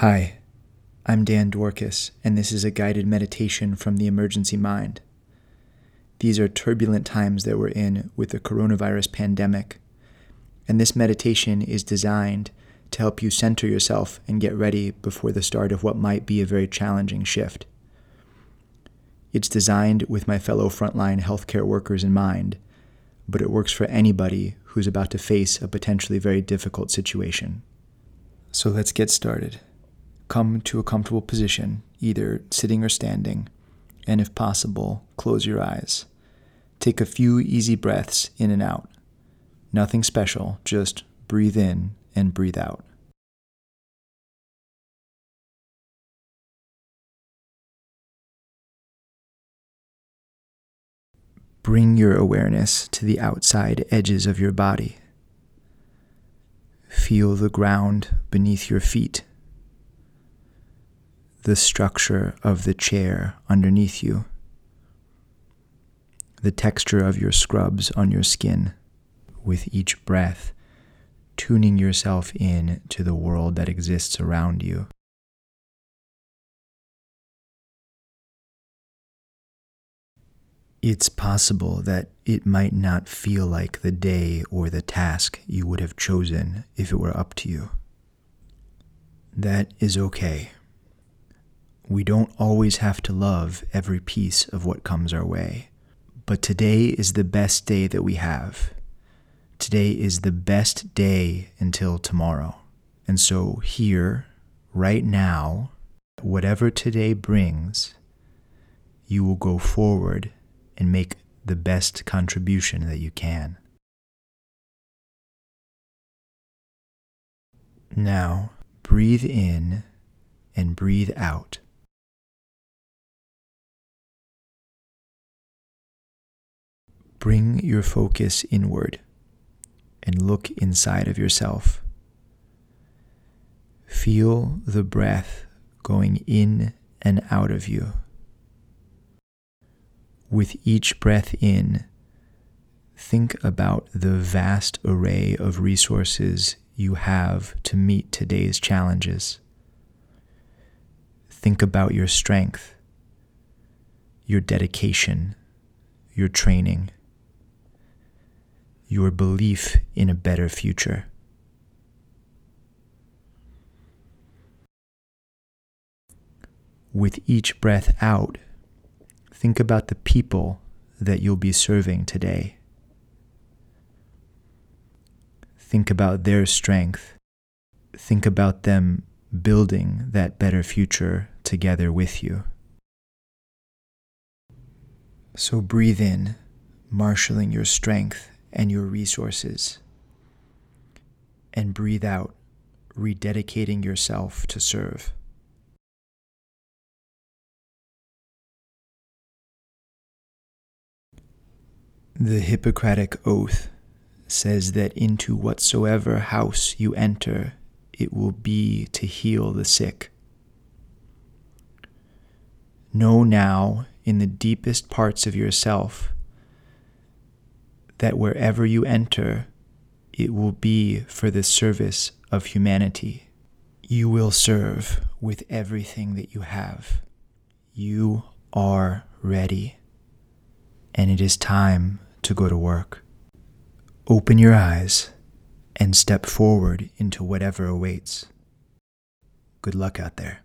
Hi, I'm Dan Dworkis, and this is a guided meditation from the Emergency Mind. These are turbulent times that we're in with the coronavirus pandemic, and this meditation is designed to help you center yourself and get ready before the start of what might be a very challenging shift. It's designed with my fellow frontline healthcare workers in mind, but it works for anybody who's about to face a potentially very difficult situation. So let's get started. Come to a comfortable position, either sitting or standing, and if possible, close your eyes. Take a few easy breaths in and out. Nothing special, just breathe in and breathe out. Bring your awareness to the outside edges of your body. Feel the ground beneath your feet, the structure of the chair underneath you, the texture of your scrubs on your skin. With each breath, tuning yourself in to the world that exists around you. It's possible that it might not feel like the day or the task you would have chosen if it were up to you. That is okay. We don't always have to love every piece of what comes our way, but today is the best day that we have. Today is the best day until tomorrow. And so, here, right now, whatever today brings, you will go forward and make the best contribution that you can. Now, breathe in and breathe out. Bring your focus inward and look inside of yourself. Feel the breath going in and out of you. With each breath in, think about the vast array of resources you have to meet today's challenges. Think about your strength, your dedication, your training, your belief in a better future. With each breath out, Think about the people that you'll be serving today. Think about their strength. Think about them building that better future together with you. So breathe in, marshaling your strength and your resources. And breathe out, rededicating yourself to serve. The Hippocratic Oath says that into whatsoever house you enter, it will be to heal the sick. Know now in the deepest parts of yourself that wherever you enter, it will be for the service of humanity. You will serve with everything that you have. You are ready. And it is time to go to work. Open your eyes and step forward into whatever awaits. Good luck out there.